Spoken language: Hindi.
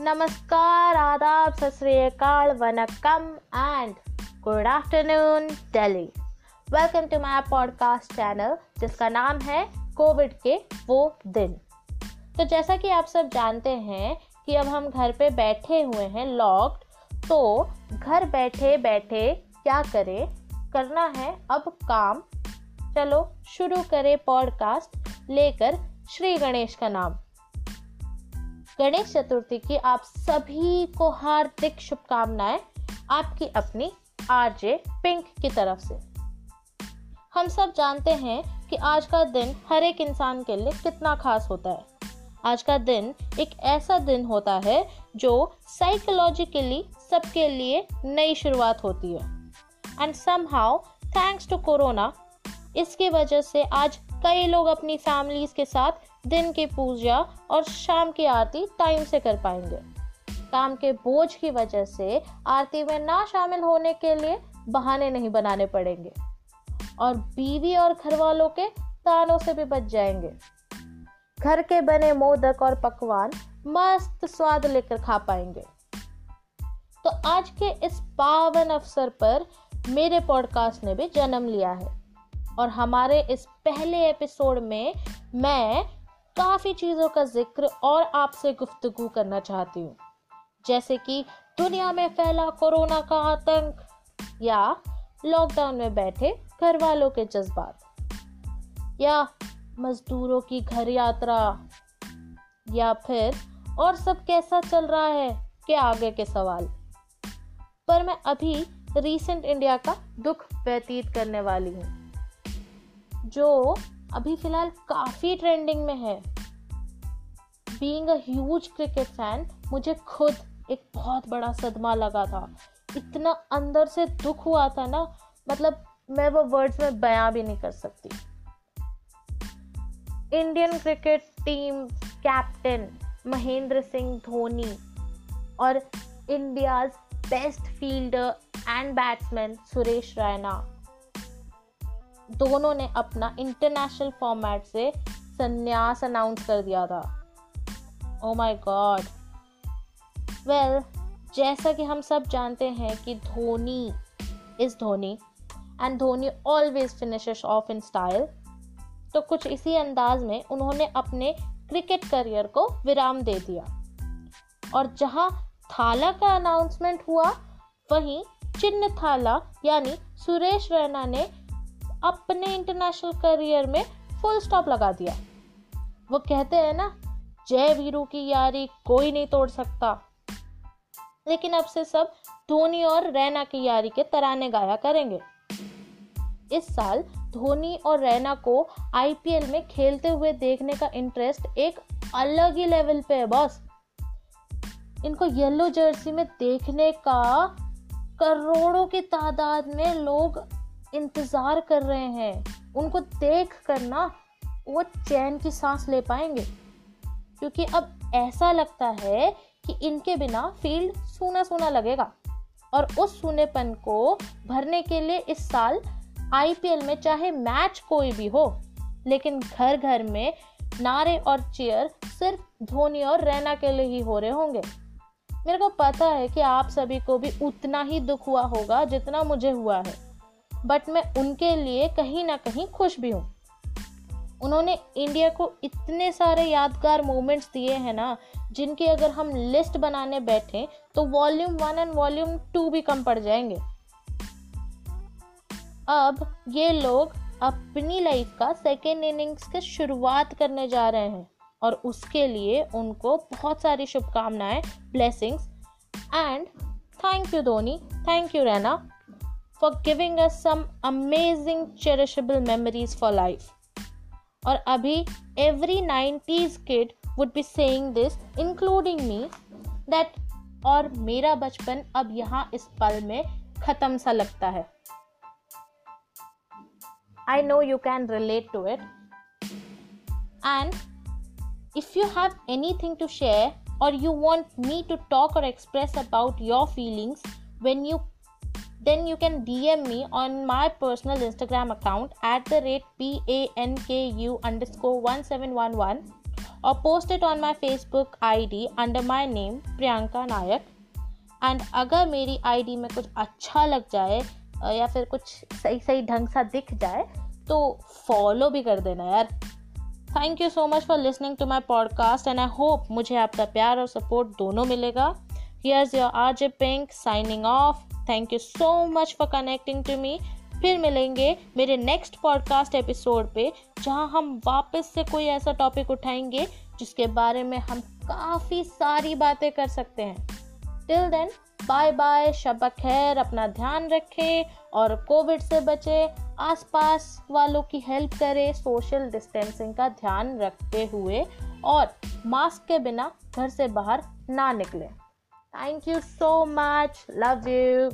Namaskar, Adab, Sasriyakal, vanakkam and good afternoon Delhi. Welcome to my podcast channel जिसका नाम है कोविड के वो दिन। तो जैसा कि आप सब जानते हैं कि अब हम घर पे बैठे हुए हैं लॉक्ड तो घर बैठे बैठे क्या करें? करना है अब काम। चलो शुरू करें पॉडकास्ट लेकर श्री गणेश का नाम। गणेश चतुर्थी की आप सभी को हार्दिक शुभकामनाएँ आपकी अपनी आरजे पिंक की तरफ़ से। हम सब जानते हैं कि आज का दिन हर एक इंसान के लिए कितना खास होता है। आज का दिन एक ऐसा दिन होता है जो साइकोलॉजिकली सबके लिए नई शुरुआत होती है। And somehow thanks to corona इसकी वजह से आज कई लोग अपनी फैमिलीज़ के साथ दिन की पूजा और शाम की आरती टाइम से कर पाएँगे। काम के बोझ की वजह से आरती में ना शामिल होने के लिए बहाने नहीं बनाने पड़ेंगे और बीवी और घर वालों के तानों से भी बच जाएँगे। घर के बने मोदक और पकवान मस्त स्वाद लेकर खा पाएँगे। तो आज के इस पावन अवसर पर मेरे पॉडकास्ट ने भी जन्म लिया है और हमारे इस पहले एपिसोड में मैं काफ़ी चीज़ों का ज़िक्र और आपसे गुफ्तगु करना चाहती हूँ। जैसे कि दुनिया में फैला कोरोना का आतंक या लॉकडाउन में बैठे घर वालों के जज्बात या मजदूरों की घर यात्रा या फिर और सब कैसा चल रहा है के आगे के सवाल। पर मैं अभी रीसेंट इंडिया का दुख व्यतीत करने वाली हूँ, जो अभी फ़िलहाल काफ़ी ट्रेंडिंग में है। Being a huge cricket fan मुझे खुद एक बहुत बड़ा सदमा लगा था। इतना अंदर से दुख हुआ था ना मतलब मैं वो वर्ड्स में बयां भी नहीं कर सकती। Indian cricket team captain Mahendra Singh Dhoni और India's best fielder and batsman Suresh Raina. दोनों ने अपना इंटरनेशनल फॉर्मेट से संन्यास अनाउंस कर दिया था। ओ माय गॉड वेल जैसा कि हम सब जानते हैं कि Dhoni is Dhoni and Dhoni always finishes off in style तो कुछ इसी अंदाज में उन्होंने अपने क्रिकेट करियर को विराम दे दिया। और जहाँ थाला का अनाउंसमेंट हुआ, वहीं चिन्ह थाला, यानी सुरेश रैना ने अपने इंटरनेशनल करियर में फुल स्टॉप लगा दिया। वो कहते हैं ना, जय वीरू की यारी कोई नहीं तोड़ सकता। लेकिन अब से सब धोनी और रैना की यारी के तराने गाया करेंगे। इस साल धोनी और रैना को आईपीएल में खेलते हुए देखने का इंटरेस्ट एक अलग ही लेवल पे है, बॉस। इनको येलो जर्सी में देखने का करोड़ों की तादाद में लोग इंतज़ार कर रहे हैं। उनको देख कर ना वो चैन की सांस ले पाएँगे। क्योंकि अब ऐसा लगता है कि इनके बिना फ़ील्ड सूना सूना लगेगा। और उस सूनेपन को भरने के लिए इस साल आईपीएल में चाहे मैच कोई भी हो, लेकिन घर घर में नारे और चेयर सिर्फ़ धोनी और रैना के लिए ही हो रहे होंगे। मेरे को पता है कि आप सभी को भी उतना ही दुख हुआ होगा जितना मुझे हुआ है। बट मैं उनके लिए कहीं ना कहीं खुश भी हूँ। उन्होंने इंडिया को इतने सारे यादगार मोमेंट्स दिए हैं ना, जिनकी अगर हम लिस्ट बनाने बैठे तो volume one and volume two भी कम पड़ जाएँगे। अब ये लोग अपनी लाइफ का सेकेंड इनिंग्स की शुरुआत करने जा रहे हैं और उसके लिए उनको बहुत सारी शुभकामनाएँ blessings and thank you Dhoni thank you Raina for giving us some amazing cherishable memories for life. और अभी every 90s kid would be saying this including me that और मेरा बचपन अब यहाँ इस पल में खत्म सा लगता है I know you can relate to it. And if you have anything to share or you want me to talk or express about your feelings when you then you can DM me on my personal Instagram account at the rate PANKU underscore 1711 or post it on my Facebook ID under my name Priyanka Nayak and अगर मेरी आईडी में कुछ अच्छा लग जाए या फिर कुछ सही सही ढंग सा दिख जाए तो फॉलो भी कर देना यार। Thank you so much for listening to my podcast and I hope मुझे आपका प्यार और सपोर्ट दोनों मिलेगा। Here's your R J Pink signing off thank you so much for connecting to me फिर मिलेंगे मेरे नेक्स्ट पॉडकास्ट एपिसोड पे, जहाँ हम वापस से कोई ऐसा टॉपिक उठाएँगे, जिसके बारे में हम काफ़ी सारी बातें कर सकते हैं। टिल देन बाय बाय शब खैर, अपना ध्यान रखें और कोविड से बचे, आसपास वालों की हेल्प करें सोशल डिस्टेंसिंग का ध्यान रखते हुए और मास्क के बिना घर से बाहर ना निकले। Thank you so much love you